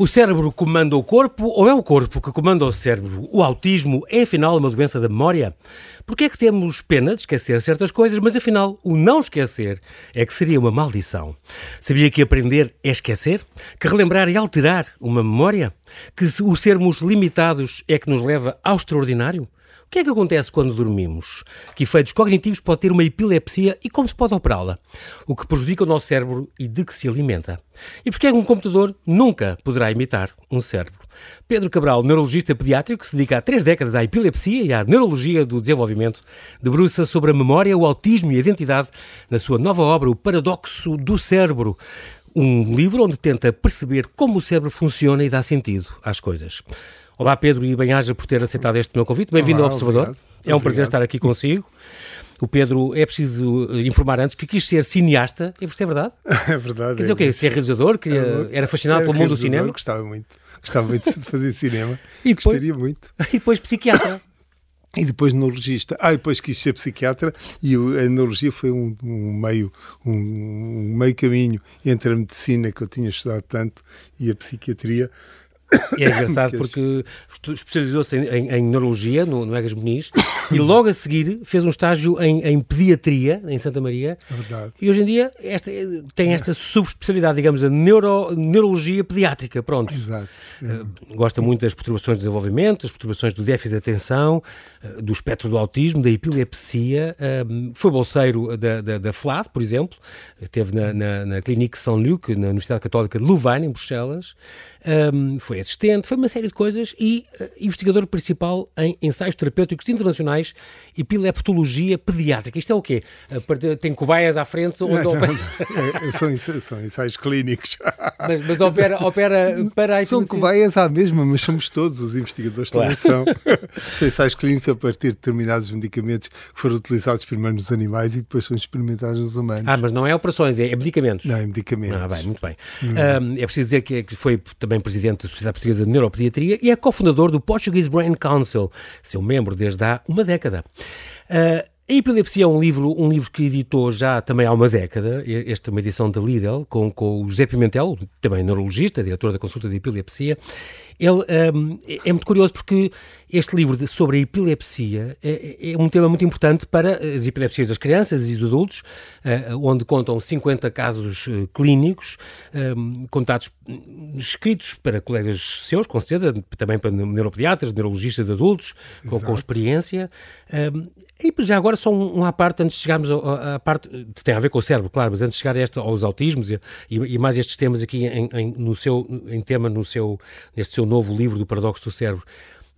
O cérebro comanda o corpo ou é o corpo que comanda o cérebro? O autismo é afinal uma doença da memória? Porquê é que temos pena de esquecer certas coisas, mas afinal o não esquecer é que seria uma maldição? Sabia que aprender é esquecer? Que relembrar é alterar uma memória? Que o sermos limitados é que nos leva ao extraordinário? O que é que acontece quando dormimos? Que efeitos cognitivos pode ter uma epilepsia e como se pode operá-la? O que prejudica o nosso cérebro e de que se alimenta? E porquê é que um computador nunca poderá imitar um cérebro? Pedro Cabral, neurologista pediátrico, que se dedica há três décadas à epilepsia e à neurologia do desenvolvimento, debruça sobre a memória, o autismo e a identidade na sua nova obra, O Paradoxo do Cérebro. Um livro onde tenta perceber como o cérebro funciona e dá sentido às coisas. Olá Pedro e bem-aja por ter aceitado este meu convite. Bem-vindo ao Observador. Obrigado. É um obrigado. prazer estar aqui consigo. O Pedro, é preciso informar antes que quis ser cineasta. É verdade? É verdade. Quer dizer é o quê? Ser realizador? Que é, era fascinado pelo mundo do cinema? Gostava muito. Gostava muito de fazer cinema. e depois, Gostaria muito. E depois psiquiatra. E depois neurologista. Ah, depois quis ser psiquiatra e a neurologia foi um, um meio um, um, meio caminho entre a medicina que eu tinha estudado tanto e a psiquiatria é engraçado porque especializou-se em, em, em, neurologia no, no Egas Muniz e logo a seguir fez um estágio em, em pediatria em Santa Maria. É verdade. E hoje em dia esta, tem esta subespecialidade, digamos, a neuro, neurologia pediátrica. Pronto. Exato. Uh, gosta muito das perturbações de desenvolvimento, das perturbações do déficit de atenção, uh, do espectro do autismo, da epilepsia. Foi bolseiro da, da, da FLAD, por exemplo. Esteve na, na, na Clinique Saint-Luc, na Universidade Católica de Louvain, em Bruxelas. Um, foi assistente, foi uma série de coisas e uh, investigador principal em ensaios terapêuticos internacionais e epileptologia pediátrica. Isto é o quê? Uh, tem cobaias à frente? Onde não, opera... é, são, são, ensaios clínicos. Mas, mas opera, opera para a São cobaias à mesma, mas somos todos, os investigadores claro. também são. são ensaios clínicos a partir de determinados medicamentos que foram utilizados primeiro nos animais e depois são experimentados nos humanos. Ah, mas não é operações, é, é medicamentos? Não, é medicamentos. Ah, bem, muito bem. Hum. Um, é preciso dizer que, que foi também presidente da Sociedade Portuguesa de Neuropediatria e é cofundador do Portuguese Brain Council, seu membro desde há uma década. Uh, a Epilepsia é um livro, um livro que editou já também há uma década, esta é uma edição da Lidl, com, com o José Pimentel, também neurologista, diretor da consulta de epilepsia. Ele um, é muito curioso porque este livro de, sobre a epilepsia é, é, um tema muito importante para as epilepsias das crianças e dos adultos, uh, onde contam 50 casos uh, clínicos, um, contados, escritos para colegas seus, com certeza, também para neuropediatras, neurologistas de adultos, com, com experiência. Um, e já agora só um, um à parte, antes de chegarmos à parte, tem a ver com o cérebro, claro, mas antes de chegar a esta, aos autismos e, e, mais estes temas aqui em, em, no seu, em tema no seu, neste seu novo livro do Paradoxo do Cérebro,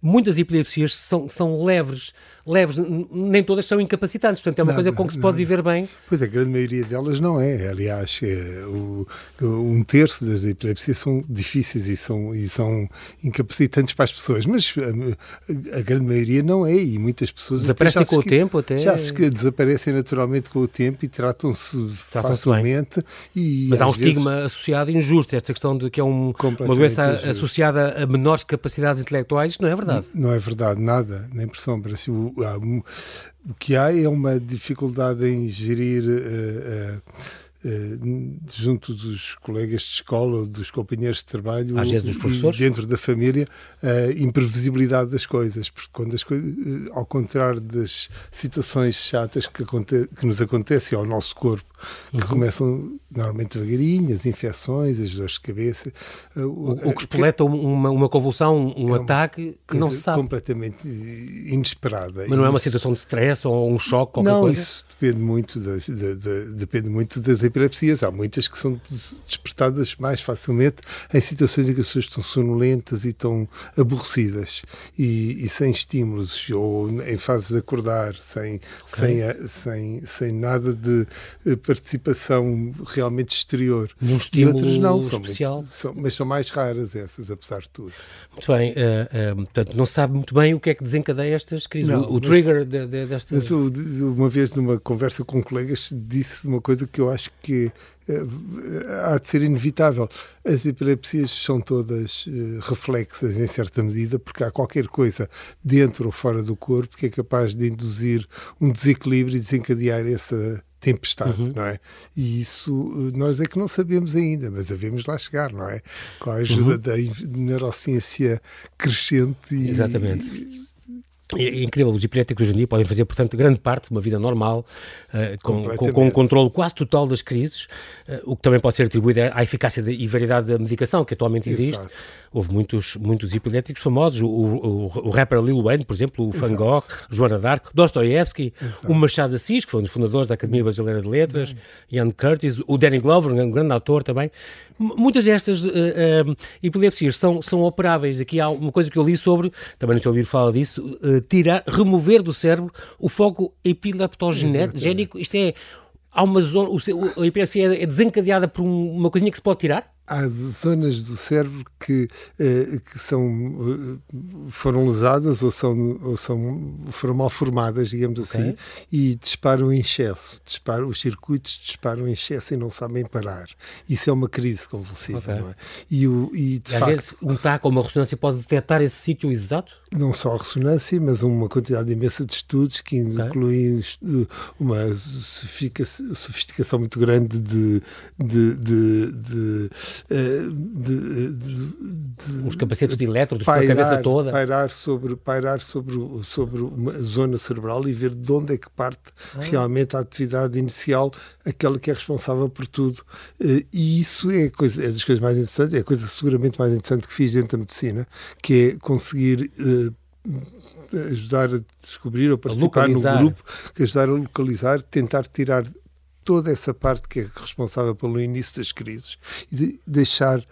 muitas epilepsias são, são leves, leves, nem todas são incapacitantes, portanto é uma não, coisa com que se pode não. viver bem. Pois a grande maioria delas não é, aliás, é, o, um terço das epilepsias são difíceis e são, e são incapacitantes para as pessoas, mas a, a grande maioria não é e muitas pessoas... Desaparecem com o tempo até? Já se que desaparecem naturalmente com o tempo e tratam-se tratam facilmente. E, mas há um vezes, estigma associado injusto, esta questão de que é um, uma doença injusto. associada a menores capacidades intelectuais, não é verdade. Não, não é verdade, nada, nem por sombra. Se o, o que há é uma dificuldade em gerir uh, uh, uh, junto dos colegas de escola, dos companheiros de trabalho, Às vezes dos professores. dentro da família, a imprevisibilidade das coisas, porque quando as coisas, ao contrário das situações chatas que, que nos acontecem ao nosso corpo, que uhum. começam normalmente devagarinho, as infecções, as dores de cabeça. Uh, o, o que espoleta uma, uma convulsão, um é ataque que não se sabe. completamente inesperada. Mas não é uma situação de stress ou um choque, qualquer não, coisa? Não, isso depende muito, das, de, de, depende muito das epilepsias. Há muitas que são despertadas mais facilmente em situações em que as pessoas estão sonolentas e estão aborrecidas e, e sem estímulos ou em fase de acordar, sem, okay. sem, sem, sem nada de eh, participação realmente exterior. Num estímulo e outras não, especial. Muito, são, mas são mais raras essas, apesar de tudo. Muito bem, uh, uh, portanto, não sabe muito bem o que é que desencadeia estas crises, não, o, o mas, trigger de, de, destas... Mas uma vez numa conversa com colegas disse uma coisa que eu acho que eh, há de ser inevitável. As epilepsias são todas uh, reflexas em certa medida, porque há qualquer coisa dentro ou fora do corpo que é capaz de induzir um desequilíbrio e desencadear essa tempestade, uhum. não é? E isso nós é que não sabemos ainda, mas devemos lá chegar, não é? Com a ajuda uhum. da neurociência crescente e, Exatamente é, é incrível, os epiléticos hoje em dia podem fazer, portanto, grande parte de uma vida normal, uh, com, com, com, um controle quase total das crises, uh, o que também pode ser atribuído à eficácia de, e variedade da medicação que atualmente existe. Exato. Houve muitos, muitos epiléticos famosos, o, o, o rapper Lil Wayne, por exemplo, o Van Gogh, Joana d'Arc, Dostoevsky, o Machado Assis, que foi um dos fundadores da Academia Brasileira de Letras, Ian Curtis, o Danny Glover, um grande ator também. Muitas destas uh, uh, epilepsias são, são operáveis. Aqui há uma coisa que eu li sobre, também não tinha ouvido falar disso, uh, tirar, remover do cérebro o foco epileptogénico. Isto é, há uma zona, a epilepsia é desencadeada por uma coisinha que se pode tirar? Há zonas do cérebro que, eh, que são, eh, foram lesadas ou, são, ou são, foram mal formadas, digamos okay. assim, e disparam em excesso. Disparam, os circuitos disparam em excesso e não sabem parar. Isso é uma crise convulsiva, okay. não é? E, o, e, de e facto, às vezes um TAC ou uma ressonância pode detectar esse sítio exato? Não só a ressonância, mas uma quantidade imensa de estudos que incluem okay. uma sofisticação muito grande de, de, de, de eh, de, de, de, Os capacetes de elétrodos pairar, a cabeça toda. Pairar sobre, pairar sobre, sobre uma zona cerebral e ver de onde é que parte ah. realmente a atividade inicial, aquela que é responsável por tudo. Eh, e isso é, coisa, é das coisas mais interessantes, é a coisa seguramente mais interessante que fiz dentro da medicina, que é conseguir ajudar a descobrir ou participar no grupo, que ajudar a localizar, tentar tirar toda essa parte que é responsável pelo início das crises e de deixar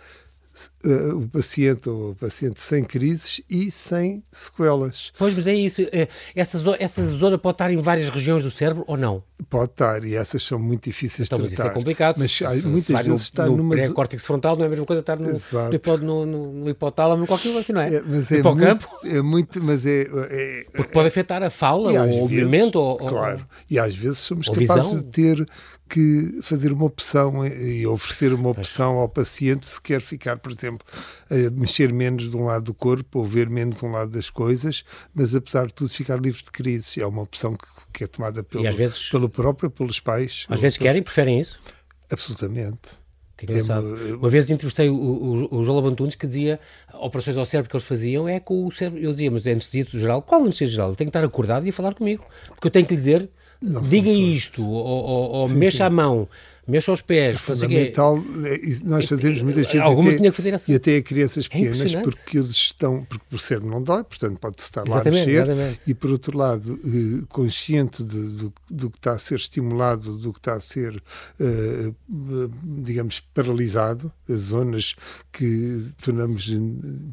uh, o paciente ou o paciente sem crises e sem sequelas. Pois, mas é isso. Eh, essa, essa zona pode estar em várias regiões do cérebro ou não? Pode estar, e essas são muito difíceis então, de tratar. Mas isso é complicado. Mas se, muitas se vezes no, está no numa... pré-córtex frontal, não é a mesma coisa estar no, no, no, no hipotálamo, qualquer coisa assim, não é? é mas é Hipocampo? Muito, é muito, mas é... é Porque pode afetar a fala, ou o movimento, ou... Claro, e às vezes somos capazes visão. de ter que fazer uma opção e oferecer uma opção ao paciente se quer ficar, por exemplo, a mexer menos de um lado do corpo ou ver menos de um lado das coisas, mas apesar de tudo ficar livre de crises. É uma opção que, que é tomada pelo, vezes, pelo próprio, pelos pais. Às vezes querem, preferem isso? Absolutamente. Que é uma vez entrevistei o, o, o João Labantunes que dizia operações ao cérebro que eles faziam é com o cérebro. Eu dizia, mas é anestesia geral. Qual anestesia geral? Ele tem que estar acordado e falar comigo. Porque eu tenho que lhe dizer não diga isto, ou, ou, ou mexa a mão, mexa os pés. É fundamental, é, nós fazemos muitas vezes Algumas até, que fazer assim. e até a crianças é pequenas, é porque eles estão, porque o cérebro não dói, portanto pode-se estar lá a mexer, exatamente. e por outro lado, eh, consciente de, do, do, que está a ser estimulado, do que está a ser, uh, digamos, paralisado, as zonas que tornamos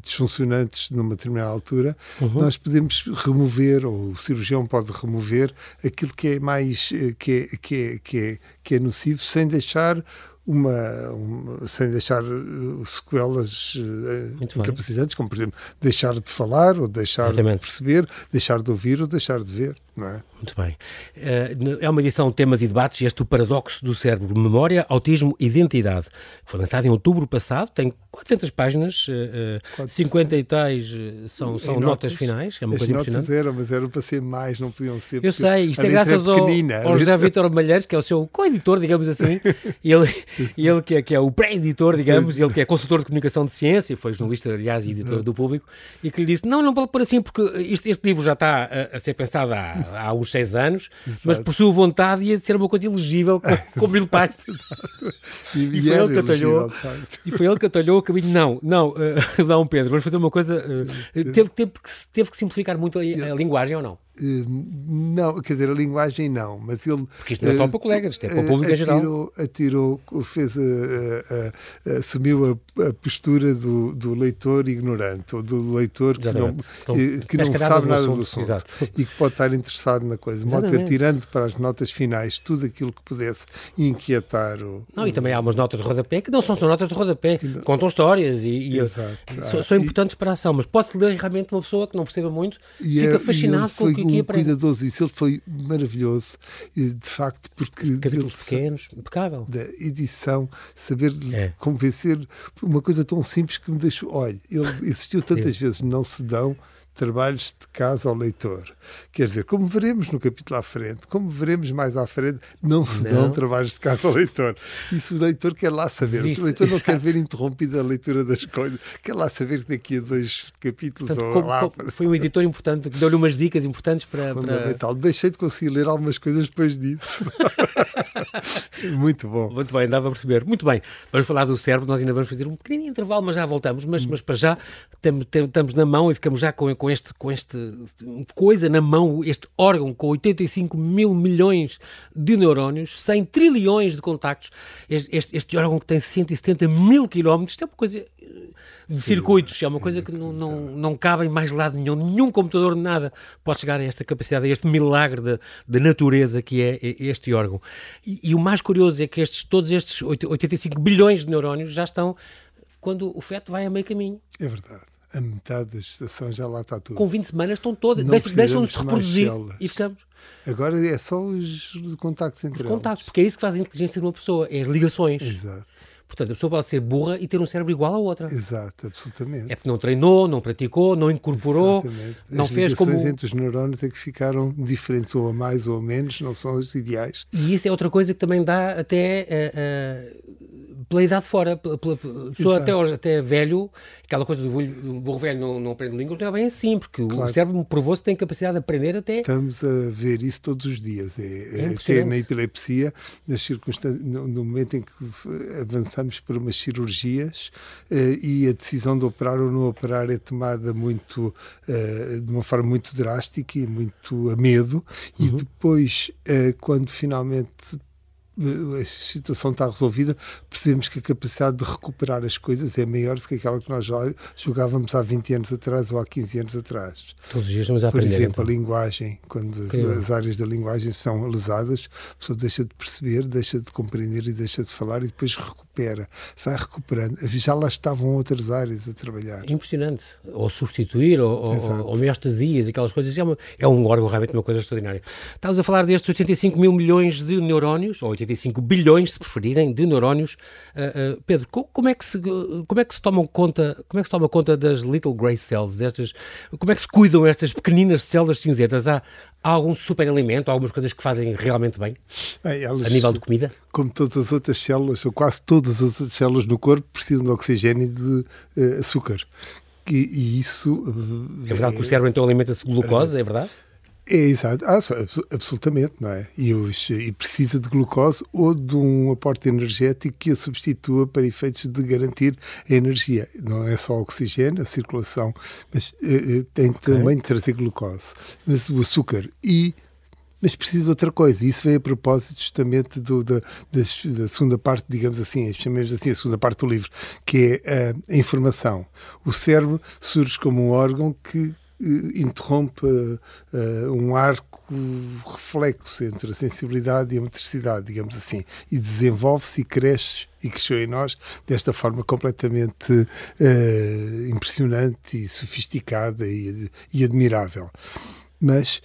disfuncionantes numa determinada altura, uhum. nós podemos remover, ou o cirurgião pode remover, aquilo que é mais, eh, que é, que é, que é, que é nocivo, sem deixar uma, uma, sem deixar uh, sequelas uh, incapacitantes, como por exemplo deixar de falar ou deixar Exatamente. de perceber, deixar de ouvir ou deixar de ver, é? Muito bem. Uh, é uma edição Temas e Debates, este o Paradoxo do Cérebro, Memória, Autismo e Identidade. Foi lançado em outubro passado, tem 400 páginas, uh, 50 e tais são, são notas, notas, finais, é uma coisa impressionante. eram, mas eram para ser mais, não podiam ser. Eu sei, isto é graças ao, ao José Vitor Malheiros, que é o seu co-editor, digamos assim, ele, ele que, é, que é o pré-editor, digamos, ele que é consultor de comunicação de ciência, foi jornalista, aliás, e editor do público, e que lhe disse, não, não pode pôr assim, porque este, este livro já está a, a ser pensado há, há uns seis anos, Exato. mas por sua vontade ia ser uma coisa elegível com mil páginas. e, e, foi ele que atalhou, e foi ele que atalhou o caminho. Não, não, uh, não, Pedro, vamos fazer uma coisa. Uh, teve, teve, que, teve que simplificar muito a, a linguagem ou não? Não, quer dizer, a linguagem não, mas ele. Porque isto não é só para colegas, isto é para o público atirou, em geral. Atirou, fez a, a, a, assumiu a, postura do, do, leitor ignorante, ou do leitor que não, então, que não sabe nada do assunto Exato. e que pode estar interessado na coisa, de modo que atirando para as notas finais tudo aquilo que pudesse inquietar. O, não, e também há umas notas de rodapé que não são só notas de rodapé, contam histórias e, e são, são, importantes para a ação, mas pode-se ler realmente uma pessoa que não perceba muito, e fica é, fascinado com o que um cuidadoso disso. Ele foi maravilhoso, de facto, porque. Capítulos pequenos, impecável. Da edição, saber é. convencer uma coisa tão simples que me deixou. Olha, ele existiu tantas vezes, não se dão trabalhos de casa ao leitor. Quer dizer, como veremos no capítulo à frente, como veremos mais à frente, não se não. dão trabalhos de casa ao leitor. Isso o leitor quer lá saber. Existe, o leitor não quer ver interrompida a leitura das coisas, quer lá saber que daqui a dois capítulos Portanto, ou como, lá. Como foi um editor importante que deu-lhe umas dicas importantes para. Fundamental. Para... Deixei de conseguir ler algumas coisas depois disso. Muito bom. Muito bem, dava a perceber. Muito bem, vamos falar do cérebro, nós ainda vamos fazer um pequenino intervalo, mas já voltamos. Mas, mas para já estamos na mão e ficamos já com, com, este, com este coisa na mão, este órgão com 85 mil milhões de neurónios, 100 trilhões de contactos. Este, este, este órgão que tem 170 mil quilómetros, isto é uma coisa de circuitos, é uma coisa que não, não, não cabe em mais lado nenhum, nenhum computador, nada pode chegar a esta capacidade, a este milagre da natureza que é este órgão. E, e, o mais curioso é que estes, todos estes 85 bilhões de neurónios já estão quando o feto vai a meio caminho. É verdade. A metade da gestação já lá está tudo. Com 20 semanas estão todas, deixam-nos de reproduzir e ficamos. Agora é só os contactos entre os contactos, porque é isso que faz a inteligência de uma pessoa, é as ligações. Exato. Portanto, a pessoa pode ser burra e ter um cérebro igual à outra. Exato, absolutamente. É porque não treinou, não praticou, não incorporou, Exatamente. não as fez como. As entre os neurônios é que ficaram diferentes ou a mais ou a menos, não são os ideais. E isso é outra coisa que também dá até. Uh, uh, pela idade fora, pela, pela pessoa até, hoje, até velho, aquela coisa do, do burro velho não, não aprende línguas, não é bem assim, porque claro. o cérebro provou-se que tem capacidade de aprender até. Estamos a ver isso todos os dias. É, é até na epilepsia, nas circunstâncias, no, no, momento em que avançamos para umas cirurgias eh, e a decisão de operar ou não operar é tomada muito, eh, de uma forma muito drástica e muito a medo, uhum. e depois, eh, quando finalmente a situação está resolvida, percebemos que a capacidade de recuperar as coisas é maior do que aquela que nós jogávamos há 20 anos atrás ou há 15 anos atrás. Todos os dias vamos a Por aprender. exemplo, então. a linguagem. Quando as áreas da linguagem são lesadas, a pessoa deixa de perceber, deixa de compreender e deixa de falar e depois recupera. Vai recuperando. Já lá estavam outras áreas a trabalhar. Impressionante. Ou substituir, ou, ou homeostasias, aquelas coisas. É, uma, é um órgão realmente uma coisa extraordinária. Estavas a falar destes 85 mil milhões de neurónios, ou 85 bilhões, se preferirem, de neurónios. Uh, uh, Pedro, como é, que se, como é que se tomam conta, como é que se toma conta das little grey cells, destas, como é que se cuidam estas pequeninas células cinzentas? Há, há algum superalimento, há algumas coisas que fazem realmente bem? bem elas, a nível de comida? Como todas as outras células, ou quase todas as outras células no corpo, precisam de oxigênio e de uh, açúcar. E, e, isso. é verdade que o cérebro então alimenta-se de glucose, é verdade? É, exato, ah, absolutamente, não é? E, os, e, precisa de glucose ou de um aporte energético que a substitua para efeitos de garantir a energia. Não é só oxigênio, a circulação, mas uh, tem okay. também de trazer glucose. Mas o açúcar e mas precisa de outra coisa. Isso vem a propósito justamente do, da, da, da, segunda parte, digamos assim, chamemos assim a segunda parte do livro, que é a, a informação. O cérebro surge como um órgão que eh, interrompe uh, um arco reflexo entre a sensibilidade e a motricidade, digamos assim, e desenvolve-se e cresce e cresceu em nós desta forma completamente uh, impressionante e sofisticada e, e, admirável. Mas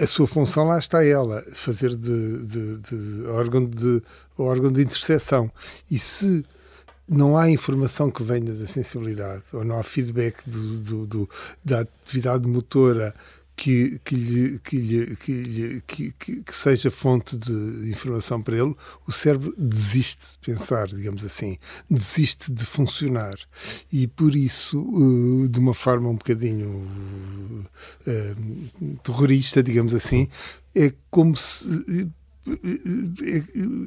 a sua função lá está ela, fazer de, de, de órgão de órgão de interseção. E se não há informação que venha da sensibilidade, ou não há feedback do, do, do, da atividade motora que, que, lhe, que, lhe, que, lhe, que, que, seja fonte de informação para ele, o cérebro desiste de pensar, digamos assim, desiste de funcionar. E por isso, uh, de uma forma um bocadinho uh, terrorista, digamos assim, é como se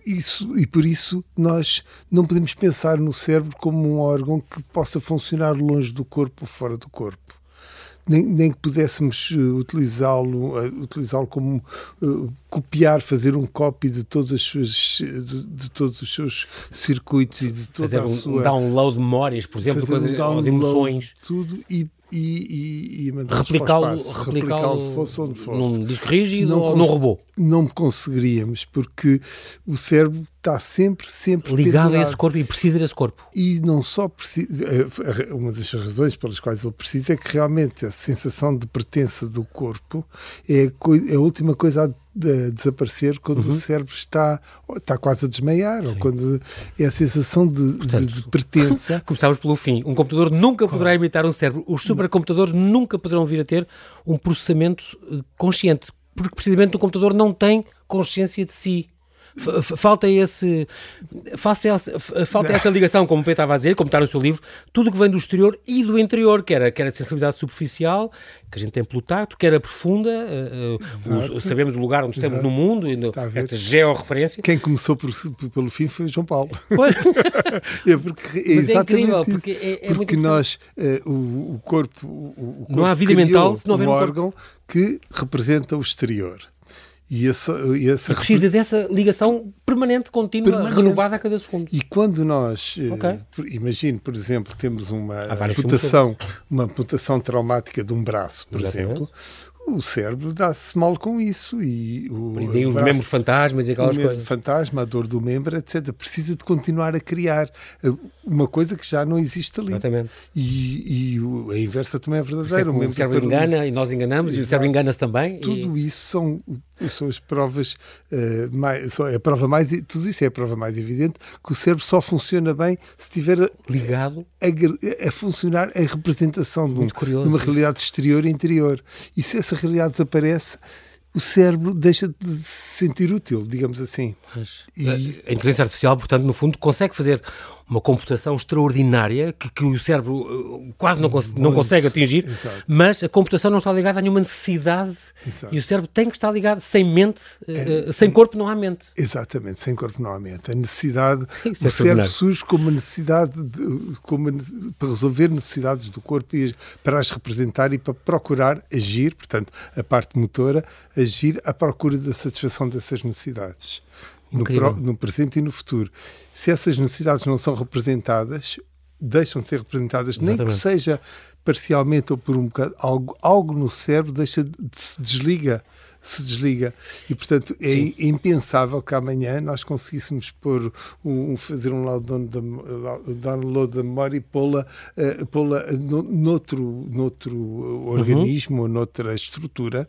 isso, e por isso nós não podemos pensar no cérebro como um órgão que possa funcionar longe do corpo ou fora do corpo. Nem, nem que pudéssemos eh, utilizá-lo uh, utilizá-lo como uh, copiar, fazer um copy de todas as suas de, de, todos os seus circuitos e de toda fazer a um, sua download de memórias, por exemplo, coisa, um download, de emoções, tudo e e, e, e replicá-lo replicá fosse onde fosse. Num disco rígido não ou num robô? Não conseguiríamos, porque o cérebro está sempre, sempre ligado pendurado. a esse corpo e precisa desse corpo. E não só precisa, eh, uma das razões pelas quais ele precisa é que realmente a sensação de pertença do corpo é a, é a última coisa a de desaparecer quando uhum. o cérebro está, está quase a desmaiar, Sim. ou quando é a sensação de, Portanto, de, de pertença. Começámos pelo fim. Um computador nunca poderá oh. imitar um cérebro. Os supercomputadores nunca poderão vir a ter um processamento eh, consciente, porque precisamente o computador não tem consciência de si falta esse falta essa, falta essa ligação, como o Pedro estava a dizer, como está no seu livro, tudo que vem do exterior e do interior, que era, que era a sensibilidade superficial, que a gente tem pelo tato, que era profunda, uh, o, sabemos o lugar onde estamos Exato. no mundo, e no, esta georreferência. Quem começou por, pelo fim foi João Paulo. é porque, é Mas é incrível, porque é, é porque nós, uh, o, o, corpo, o, o corpo não há vida mental se não houver um órgão que representa o exterior. E essa, e essa e precisa dessa ligação permanente, contínua, permanente. renovada a cada segundo. E quando nós, eh, okay. imagine, por exemplo, temos uma amputação, uma amputação traumática de um braço, por Exatamente. exemplo, o cérebro dá-se mal com isso e o, e os membros fantasmas e aquelas coisas. O fantasma, a dor do membro, etc. Precisa de continuar a criar eh, uma coisa que já não existe ali. Exatamente. E, e a inversa também é verdadeira. É o, o cérebro engana e nós enganamos Exato. e o cérebro engana-se também. Tudo e... isso são, são as provas uh, mais, é a prova mais tudo isso é a prova mais evidente que o cérebro só funciona bem se estiver ligado a, a, funcionar a representação de, um, curioso, de uma realidade exterior e interior. E se essa realidade desaparece, o cérebro deixa de se sentir útil, digamos assim. Mas, e... A inteligência artificial, portanto, no fundo, consegue fazer uma computação extraordinária que, que o cérebro uh, quase não, cons não consegue atingir, Exato. mas a computação não está ligada a nenhuma necessidade Exato. e o cérebro tem que estar ligado sem mente, uh, é, uh, sem corpo não há mente. Exatamente, sem corpo não há mente. A necessidade, Isso o é cérebro surge como necessidade de, como, para resolver necessidades do corpo e para as representar e para procurar agir, portanto, a parte motora, agir à procura da satisfação dessas necessidades no, pro, no, presente e no futuro. Se essas necessidades não são representadas, deixam de ser representadas, Exatamente. nem que seja parcialmente ou por um bocado, algo, algo no cérebro deixa de, se desliga se desliga e portanto é Sim. impensável que amanhã nós conseguíssemos pôr um, fazer um download da memória e pô-la uh, pô noutro, noutro uhum. organismo ou noutra estrutura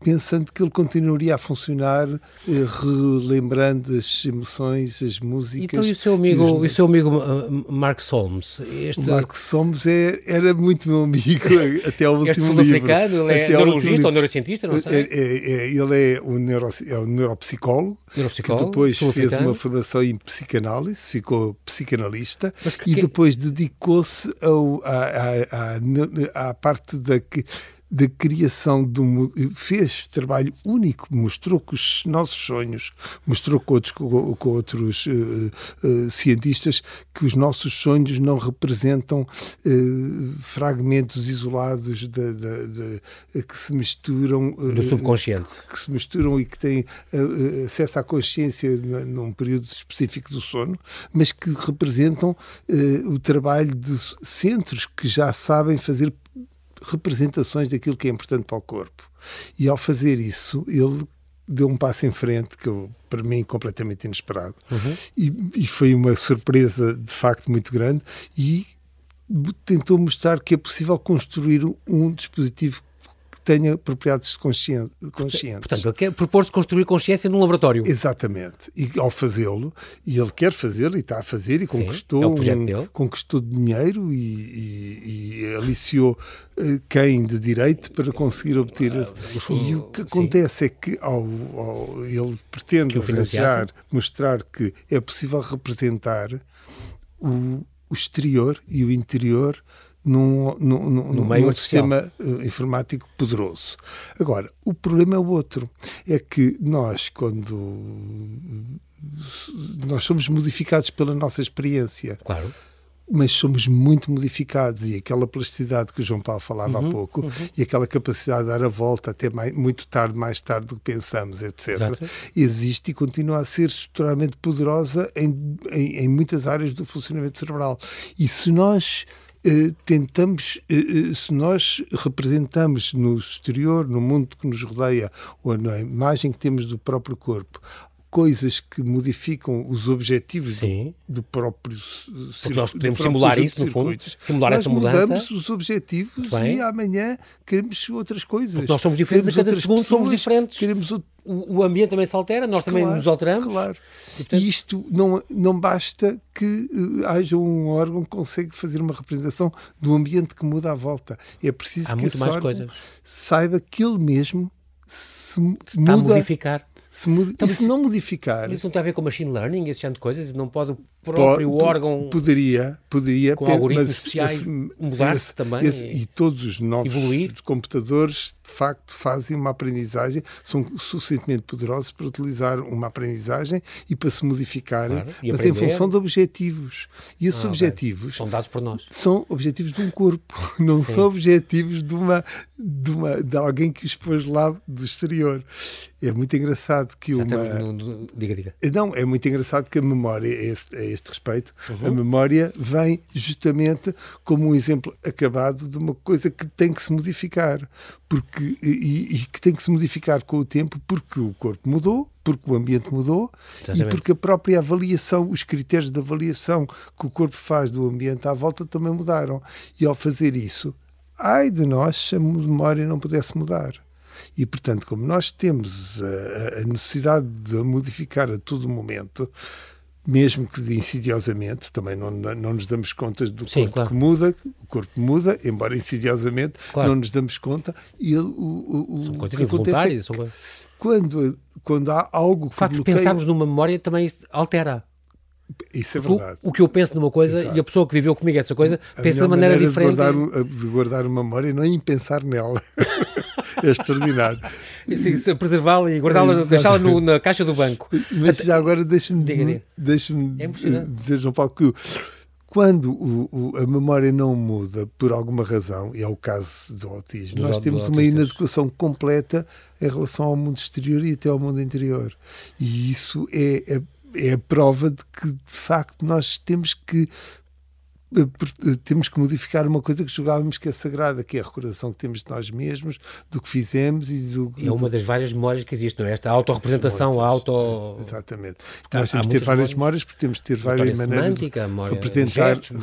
pensando que ele continuaria a funcionar, eh, relembrando as emoções, as músicas. Então, e o seu amigo, os... o seu amigo uh, Mark Solms? Este... Mark Solms é, era muito meu amigo até ao último este livro. Ele é neurologista ou neurocientista, não sei? É, é, é, ele é um, neuro, é um neuropsicólogo, neuropsicólogo que depois fez uma formação em psicanálise, ficou psicanalista que, e depois dedicou-se à, à, à parte da que da criação de um. fez trabalho único, mostrou que os nossos sonhos, mostrou com outros, com, com outros uh, uh, cientistas que os nossos sonhos não representam uh, fragmentos isolados de, de, de, que se misturam. do subconsciente. Que se misturam e que têm acesso à consciência num período específico do sono, mas que representam o trabalho de centros que já sabem fazer representações daquilo que é importante para o corpo. E ao fazer isso, ele deu um passo em frente que eu, para mim completamente inesperado uhum. e, e, foi uma surpresa de facto muito grande e tentou mostrar que é possível construir um dispositivo tenha propriedades conscientes. Portanto, ele quer propor-se construir consciência num laboratório. Exatamente. E ao fazê-lo, e ele quer fazê-lo e está a fazer, e conquistou, Sim, é um, conquistou dinheiro e, e, e aliciou uh, quem de direito para conseguir obter. Uh, e o que acontece Sim. é que ao, ao ele pretende arranjar, mostrar que é possível representar o, o exterior e o interior num, num, num, num sistema uh, informático poderoso. Agora, o problema é o outro. É que nós, quando nós somos modificados pela nossa experiência. Claro mas somos muito modificados e aquela plasticidade que o João Paulo falava uhum, há pouco uhum. e aquela capacidade de dar a volta até mais, muito tarde, mais tarde do que pensamos, etc., Exato. existe e continua a ser estruturalmente poderosa em, em, em muitas áreas do funcionamento cerebral. E se nós eh, tentamos, eh, se nós representamos no exterior, no mundo que nos rodeia, ou na imagem que temos do próprio corpo, coisas que modificam os objetivos do, do, próprio Porque nós podemos simular isso, no fundo, simular nós essa mudança. mudamos os objetivos e amanhã queremos outras coisas. Porque nós somos diferentes queremos a cada segundo, pessoas, somos diferentes. Queremos o, o ambiente também se altera, nós também claro, nos alteramos. Claro. E, portanto... e isto não, não basta que uh, haja um órgão que consiga fazer uma representação do ambiente que muda à volta. É preciso Há que muito esse mais órgão coisas. saiba que ele mesmo se, se está muda, a modificar. Se, muda, então, e se não modificar. Isso não tem a ver com machine learning, esse tipo de coisas? Não pode próprio pode, órgão. Poderia, poderia. Com algoritmos especiais mudar-se também. Esse, e, e todos os novos evoluir. computadores, de facto, fazem uma aprendizagem, são suficientemente poderosos para utilizar uma aprendizagem e para se modificarem, claro, mas aprender. em função de objetivos. E esses ah, objetivos. São dados por nós. São objetivos de um corpo, não Sim. são objetivos de, uma, de, uma, de alguém que os pôs lá do exterior. É muito engraçado que Já uma. No, no... Diga, diga. Não, é muito engraçado que a memória, este, a este respeito, uhum. a memória vem justamente como um exemplo acabado de uma coisa que tem que se modificar. Porque, e, e que tem que se modificar com o tempo porque o corpo mudou, porque o ambiente mudou Exatamente. e porque a própria avaliação, os critérios de avaliação que o corpo faz do ambiente à volta também mudaram. E ao fazer isso, ai de nós se a memória não pudesse mudar. E, portanto, como nós temos a, a necessidade de modificar a todo momento, mesmo que insidiosamente, também não, não nos damos conta do Sim, corpo claro. que muda, o corpo muda, embora insidiosamente, claro. não nos damos conta. E ele, o, o, são coisas que acontece é são... quando, quando há algo que. O facto bloqueia... de pensarmos numa memória também altera. Isso é verdade. O, o, que eu penso numa coisa Exato. e a pessoa que viveu comigo essa coisa a pensa de maneira, maneira diferente. De guardar, de guardar uma memória não em pensar nela. é extraordinário. Preservá-la e guardá-la, deixá-la na caixa do banco. Mas já agora deixa-me deixa é dizer, João Paulo, que quando o, o, a memória não muda por alguma razão, e é o caso do autismo, nós temos uma inadequação completa em relação ao mundo exterior e até ao mundo interior. E isso é, é é a prova de que, de facto, nós temos que temos que modificar uma coisa que julgávamos que é sagrada, que é a recordação que temos de nós mesmos, do que fizemos e do. É uma das várias memórias que existem, não é? Esta autorrepresentação, a auto. Exatamente. nós temos de ter várias memórias, porque temos de ter várias maneiras de representar. Gestos,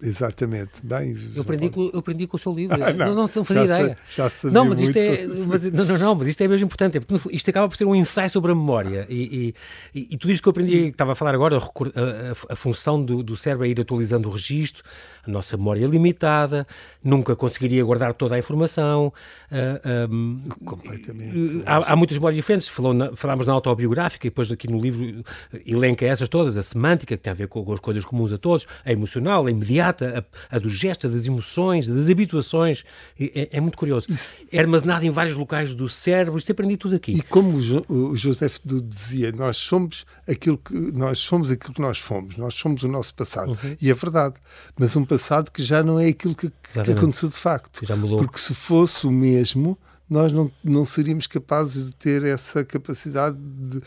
Exatamente. Bem, eu, aprendi com, eu aprendi com o seu livro. Ah, não, não, não, não fazia ideia. já sabia não, mas isto é, mas, não, não, não, mas isto é mesmo importante. É porque isto acaba por ser um ensaio sobre a memória. E, e, e tudo isto que eu aprendi, que estava a falar agora, a, a, a função do, do cérebro é ir atualizando o registro, a nossa memória é limitada, nunca conseguiria guardar toda a informação. Uh, um, Completamente. Há, há, muitas memórias diferentes. Falou na, falámos na autobiográfica e depois aqui no livro elenca essas todas: a semântica, que tem a ver com, com as coisas comuns a todos, a emocional, a imediata a, a do gesto, das emoções, das habituações. É, é, muito curioso. É armazenado em vários locais do cérebro, isto aprendi tudo aqui. E como o, jo, o Joseph Dude dizia, nós somos aquilo que nós somos aquilo que nós fomos, nós somos o nosso passado. Uhum. E é verdade. Mas um passado que já não é aquilo que, que aconteceu de facto. Já mudou. Porque se fosse o mesmo, nós não, não seríamos capazes de ter essa capacidade de,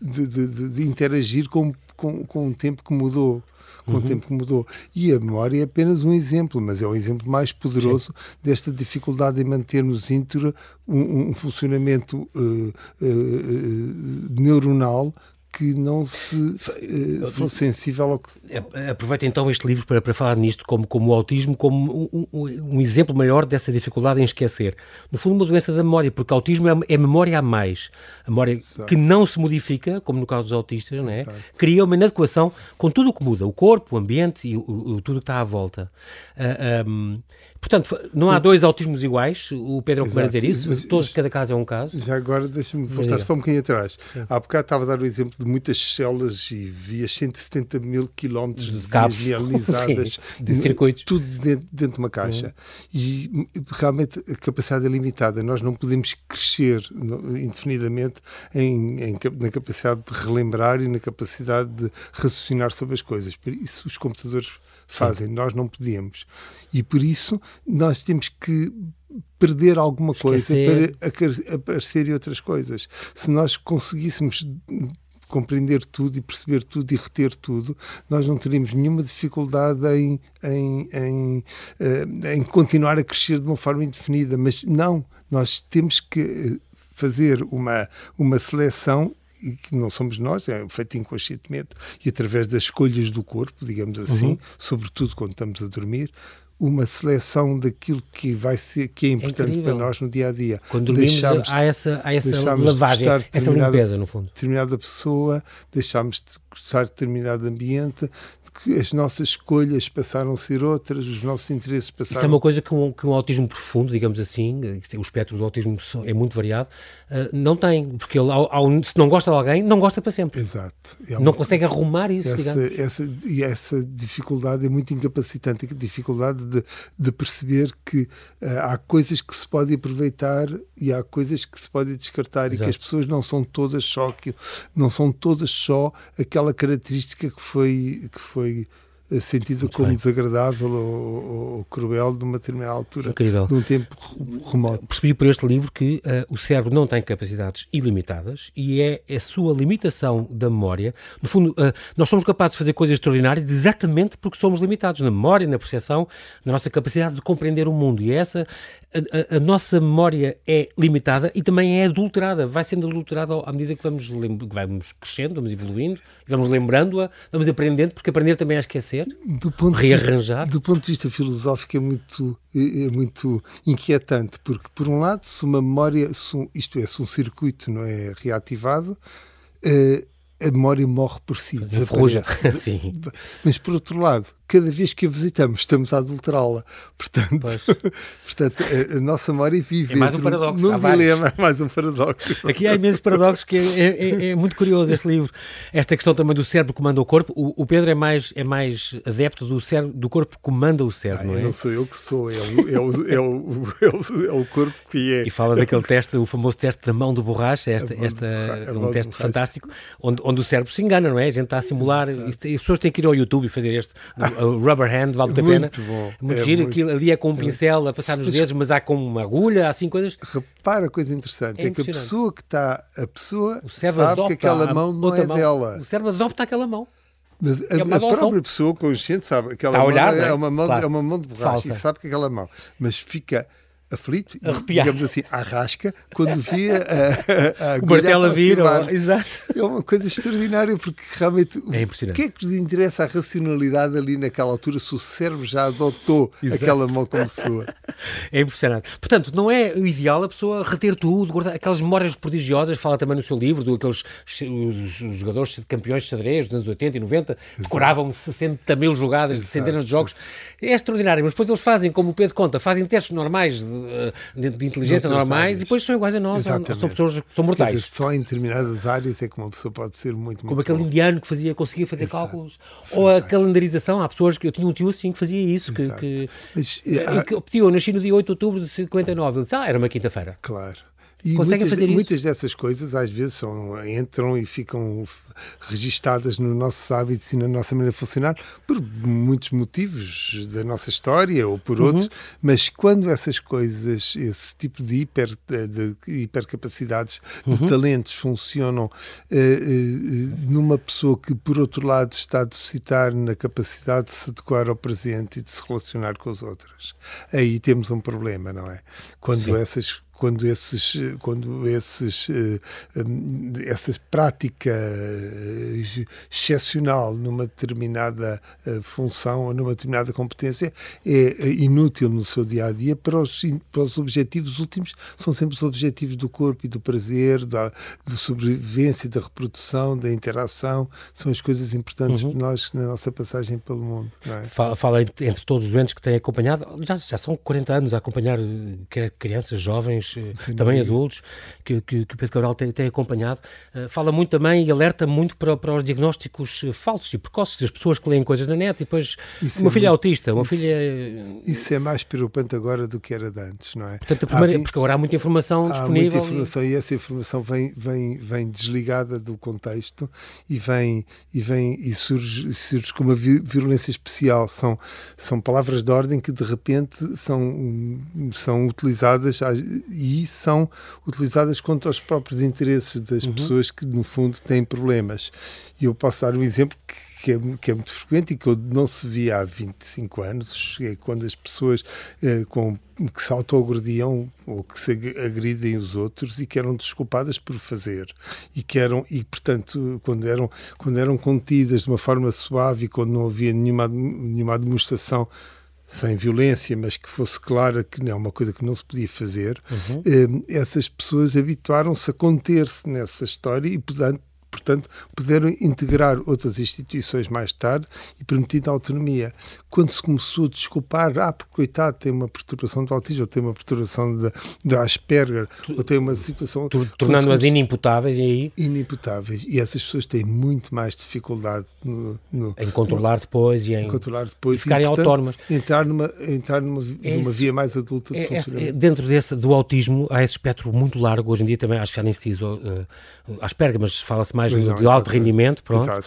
de, de, de interagir com, com, com um tempo que mudou com uhum. o tempo que mudou. E a memória é apenas um exemplo, mas é o exemplo mais poderoso Sim. desta dificuldade em mantermos íntegro um, um funcionamento uh, uh, neuronal que não se uh, fosse sensível ao que... É, aproveita então este livro para, para falar nisto como, como o autismo, como um, um, um, exemplo maior dessa dificuldade em esquecer. No fundo, uma doença da memória, porque autismo é, é memória a mais. A memória Exato. que não se modifica, como no caso dos autistas, não é? cria uma inadequação com tudo o que muda, o corpo, o ambiente e o, o tudo que está à volta. Uh, ah, um, Portanto, não há dois autismos iguais, o Pedro Exato. a dizer isso, Mas, todos, cada caso é um caso. Já agora deixa-me voltar só um bocadinho atrás. Há bocado estava a dar o exemplo de muitas células e vias 170 mil quilómetros de, de cabos mielinizadas, de circuitos. Tudo dentro, dentro de uma caixa. Uhum. E realmente a capacidade é limitada. Nós não podemos crescer indefinidamente em, em, na capacidade de relembrar e na capacidade de raciocinar sobre as coisas. Por isso os computadores fazem, Sim. nós não podemos. E por isso nós temos que perder alguma Esquecer. coisa para aparecerem outras coisas. Se nós conseguíssemos compreender tudo e perceber tudo e reter tudo, nós não teríamos nenhuma dificuldade em, em, em, uh, em continuar a crescer de uma forma indefinida. Mas não, nós temos que eh, fazer uma, uma seleção e que não somos nós, é feito inconscientemente e através das escolhas do corpo, digamos assim, uhum. sobretudo quando estamos a dormir, uma seleção daquilo que vai ser que é importante é para nós no dia a dia. Quando dormimos deixamos, há essa, há essa lavagem, essa limpeza no fundo. Determinada pessoa, deixamos de gostar de determinado ambiente, as nossas escolhas passaram a ser outras, os nossos interesses passaram... Isso é uma coisa que um, que um autismo profundo, digamos assim, o espectro do autismo é muito variado, uh, não tem, porque ele, ao, ao, se não gosta de alguém, não gosta para sempre. Exato. É uma, não consegue arrumar isso, essa, essa, e essa dificuldade é muito incapacitante, a dificuldade de, de perceber que uh, há coisas que se pode aproveitar e há coisas que se pode descartar Exato. e que as pessoas não são todas só que não são todas só aquela característica que foi que foi foi eh, sentido Muito como bem. desagradável ou, ou, cruel de uma determinada altura, Incrível. de um tempo remoto. Percebi por este livro que uh, o cérebro não tem capacidades ilimitadas e é a sua limitação da memória. No fundo, uh, nós somos capazes de fazer coisas extraordinárias exatamente porque somos limitados na memória, na percepção, na nossa capacidade de compreender o mundo. E essa a, a, nossa memória é limitada e também é adulterada, vai sendo adulterada à medida que vamos, que vamos crescendo, vamos evoluindo, vamos lembrando-a, vamos aprendendo, porque aprender também é esquecer, do ponto rearranjar. Vista, do ponto de vista filosófico é muito, é, é, muito inquietante, porque por um lado, se uma memória, se, isto é, se um circuito não é reativado, uh, a memória morre por si, desaparece. Mas por outro lado, cada vez que a visitamos, estamos a adulterá-la. Portanto, portanto a, a, nossa memória vive é mais um paradoxo. num dilema, é mais um paradoxo. Aqui há imensos paradoxos, que é, é, é, é, muito curioso este livro. Esta questão também do cérebro comanda o corpo. O, o Pedro é mais, é mais adepto do, cérebro, do corpo que comanda o cérebro, ah, não é? Não sou eu que sou, é o, é o, é o, é o, é o corpo que é. E fala daquele teste, o famoso teste da mão do borracha, esta, esta, um teste fantástico, onde, onde o cérebro se engana, não é? A gente está a simular, e as pessoas têm que ir ao YouTube e fazer este rubber hand, vale muito a pena. Bom. Muito é giro, muito... aquilo ali é com um pincel a passar nos dedos, mas há com uma agulha, assim coisas. Repara, coisa interessante, é, é que a pessoa que está, a pessoa sabe que aquela mão não é mão. dela. O cérebro adopta aquela mão. Mas a, é a própria pessoa consciente sabe aquela mão olhar, é, é, uma mão, claro. é uma mão de borracha Falsa. e sabe que aquela mão, mas fica aflito, Arrepiar. digamos assim, à rasca, quando via a, a, o martelo a vir. Ou... Exato. É uma coisa extraordinária, porque realmente é impressionante. o que é que lhe interessa a racionalidade ali naquela altura se o cérebro já adotou Exato. aquela mão como sua? É impressionante. Portanto, não é o ideal a pessoa reter tudo, guardar aquelas memórias prodigiosas, fala também no seu livro, do aqueles os, os jogadores campeões de xadrez dos anos 80 e 90, decoravam 60 mil jogadas de centenas de jogos. É extraordinário, mas depois eles fazem, como o Pedro conta, fazem testes normais de de, de inteligência normais áreas. e depois são iguais a nós, Exatamente. são pessoas que são mortais. Dizer, só em determinadas áreas é que uma pessoa pode ser muito, muito Como aquele bom. indiano que fazia, conseguia fazer Exato. cálculos, ou a calendarização, há pessoas que eu tinha um tio assim que fazia isso, que, que, Mas, há... que, que, eu nasci no dia 8 de outubro de 59, ele disse, ah, era uma quinta-feira. Claro. E muitas, muitas, dessas coisas às vezes são, entram e ficam registadas no nosso hábitos e na nossa maneira de funcionar por muitos motivos da nossa história ou por uhum. outros, mas quando essas coisas, esse tipo de, hiper, de hipercapacidades, uhum. de talentos funcionam uh, uh, numa pessoa que, por outro lado, está a deficitar na capacidade de se adequar ao presente e de se relacionar com as outras, aí temos um problema, não é? Quando Sim. essas quando esses quando esses eh, hum, essa prática eh, excepcional numa determinada eh, função ou numa determinada competência é inútil no seu dia a dia para os para os objetivos últimos são sempre os objetivos do corpo e do prazer da, da sobrevivência da reprodução da interação são as coisas importantes uhum. para nós na nossa passagem pelo mundo é? fala, fala, entre todos os doentes que têm acompanhado já já são 40 anos a acompanhar crianças jovens Sim, também adultos, que, que, que, o Pedro Cabral tem, tem acompanhado. Uh, fala muito também e alerta muito para, para os diagnósticos eh, falsos e precoces das pessoas que leem coisas na net e depois isso uma é filha muito, autista, uma isso, filha... Isso é mais preocupante agora do que era de antes, não é? Portanto, primeira, há, porque agora há muita informação há disponível. Há muita informação e... e, essa informação vem, vem, vem desligada do contexto e vem e, vem, e surge, surge com uma virulência especial. São, são palavras de ordem que de repente são, são utilizadas e são utilizadas contra os próprios interesses das uhum. pessoas que, no fundo, têm problemas. E eu posso dar um exemplo que que é, que é, muito frequente e que eu não se via há 25 anos, é quando as pessoas eh, com, que se autoagrediam ou que se agridem os outros e que eram desculpadas por fazer e que eram e portanto quando eram quando eram contidas de uma forma suave e quando não havia nenhuma nenhuma demonstração sem violência, mas que fosse clara que não é uma coisa que não se podia fazer, uhum. eh, essas pessoas habituaram-se a conter-se nessa história e, portanto, portanto, puderam integrar outras instituições mais tarde e permitir a autonomia. Quando se começou a desculpar, ah, porque coitado, tem uma perturbação do autismo, ou tem uma perturbação de, Asperger, ou tem uma situação... Tornando-as inimputáveis e aí... Inimputáveis. E essas pessoas têm muito mais dificuldade no, no, em controlar depois e em, em controlar depois. E ficarem e, portanto, autónomas. Entrar numa, entrar numa, é numa via mais adulta de é, funcionamento. É, dentro desse, do autismo, há esse espectro muito largo, hoje em dia também, acho que já nem se diz uh, Asperger, mas fala-se mais não, de alto rendimento, pronto. Uh,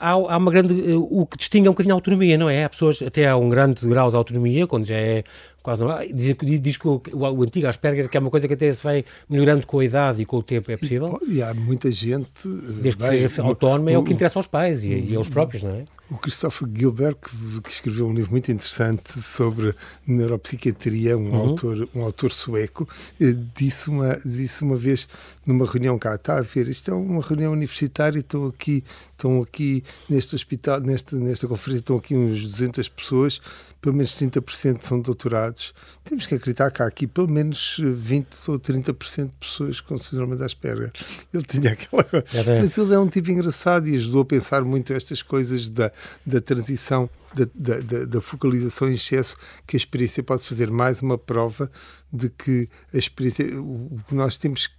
há, há, uma grande, uh, o que distingue é um bocadinho a autonomia, não é? Há pessoas até há um grande grau de autonomia, quando já é quase não diz, diz que o, o, antigo Asperger que é uma coisa que até se vai melhorando com a idade e com o tempo, é possível? E, e há muita gente... Desde que seja autónoma é o que interessa aos pais e, e aos próprios, não é? O Christopher Gilbert, que, que, escreveu um livro muito interessante sobre neuropsiquiatria, um, uhum. autor, um autor sueco, eh, disse, uma, disse uma vez numa reunião cá, está a ver, isto é uma reunião universitária, estão aqui, estão aqui neste hospital, nesta, nesta conferência, estão aqui uns 200 pessoas, pelo menos 30% são doutorados. Temos que acreditar que há aqui pelo menos 20 ou 30% de pessoas com síndrome de Asperger. Ele tinha aquela coisa. É Mas ele é um tipo engraçado e ajudou a pensar muito estas coisas da, da transição, da, da, da focalização em excesso, que a experiência pode fazer mais uma prova de que a experiência, o que nós temos que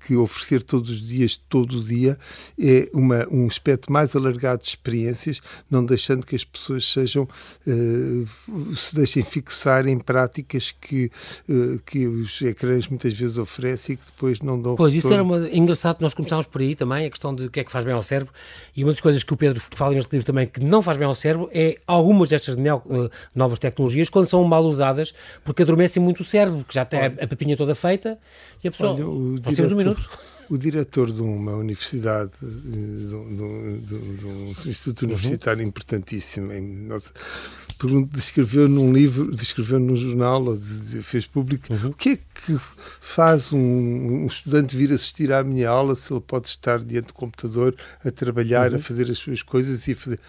que oferecer todos os dias, todo o dia, é uma, um espectro mais alargado de experiências, não deixando que as pessoas sejam, uh, se deixem fixar em práticas que, uh, que os ecrãs muitas vezes oferecem e que depois não dão Pois, retorno. isso era uma, engraçado, nós começámos por aí também, a questão de o que é que faz bem ao cérebro, e uma das coisas que o Pedro fala neste livro também, que não faz bem ao cérebro, é algumas destas neo, uh, novas tecnologias, quando são mal usadas, porque adormecem muito o cérebro, que já tem a, a papinha toda feita, e a pessoa... Olha, o temos um minuto. O diretor de uma universidade, eh, de, de, de, de um instituto uhum. universitário importantíssimo, em nossa, descreveu num livro, descreveu num jornal, ou fez público, uhum. o que é que faz um, um, estudante vir assistir à minha aula se ele pode estar diante do computador a trabalhar, uhum. a fazer as suas coisas e a fazer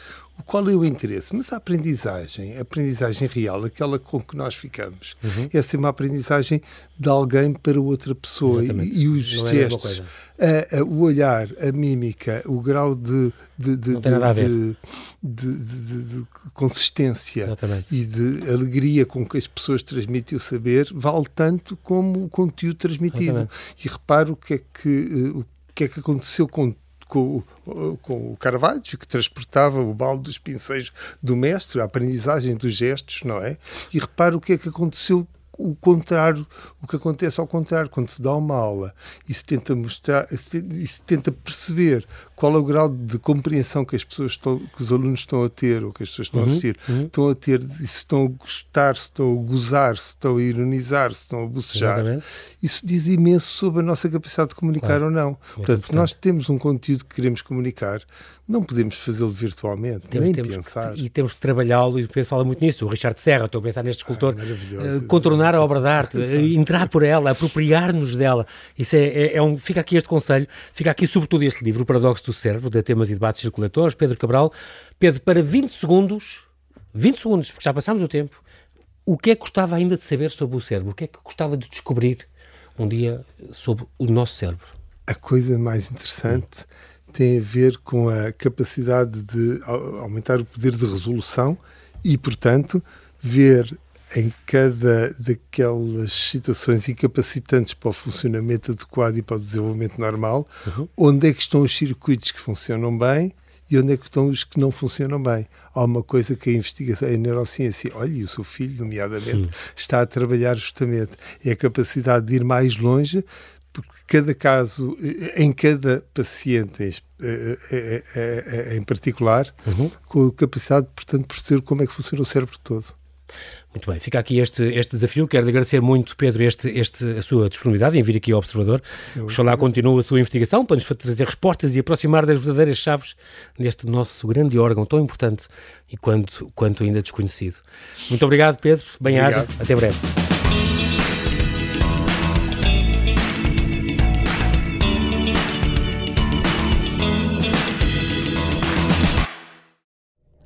qual é o interesse? Mas a aprendizagem, a aprendizagem real, aquela com que nós ficamos, uhum. é ser uma aprendizagem de alguém para outra pessoa. E, e, os Não é gestos, é a, a, o olhar, a mímica, o grau de, de, de, de consistência Exatamente. e de alegria com que as pessoas transmitem o saber vale tanto como o conteúdo transmitido. Exatamente. E reparo o que é que, eh, o que, é que aconteceu com com, com o Carvalho, que transportava o balde dos pincéis do mestre, a aprendizagem dos gestos, não é? E repara o que é que aconteceu o contrário, o que acontece ao contrário, quando se dá uma aula e se tenta mostrar, e se tenta perceber qual é o grau de compreensão que as pessoas estão, que os alunos estão a ter, ou que as pessoas estão uhum, a assistir, uhum. estão a ter, se estão a gostar, se estão a gozar, se estão a ironizar, se estão a bocejar. Exatamente. Isso diz imenso sobre a nossa capacidade de comunicar claro. ou não. É Portanto, se nós temos um conteúdo que queremos comunicar, não podemos fazê-lo virtualmente, temos, nem temos pensar. Que, e temos que trabalhá-lo, e o Pedro fala muito nisso, o Richard Serra, estou a pensar neste escultor, uh, contornar a obra de arte, entrar por ela, apropriar-nos dela. Isso é, é, é, um, fica aqui este conselho, fica aqui sobretudo este livro, O Paradoxo do Cérebro, de temas e debates circuladores, Pedro Cabral. Pedro, para 20 segundos, 20 segundos, porque já passámos o tempo, o que é que gostava ainda de saber sobre o cérebro? O que é que gostava de descobrir um dia sobre o nosso cérebro? A coisa mais interessante tem a ver com a capacidade de aumentar o poder de resolução e, portanto, ver em cada daquelas situações incapacitantes para o funcionamento adequado e para o desenvolvimento normal, uhum. onde é que estão os circuitos que funcionam bem e onde é que estão os que não funcionam bem. Há uma coisa que a investigação, a neurociência, olha, e o seu filho, nomeadamente, Sim. está a trabalhar justamente, é a capacidade de ir mais longe, porque cada caso, em cada paciente em, em, particular, uhum. com a capacidade, portanto, de perceber como é que funciona o cérebro todo. Muito bem, fica aqui este, este desafio. Quero agradecer muito, Pedro, este, este, a sua disponibilidade em vir aqui ao Observador. Eu Oxalá continue a sua investigação para nos trazer respostas e aproximar das verdadeiras chaves neste nosso grande órgão tão importante e quanto, quanto ainda desconhecido. Muito obrigado, Pedro. Bem-aja. Até breve.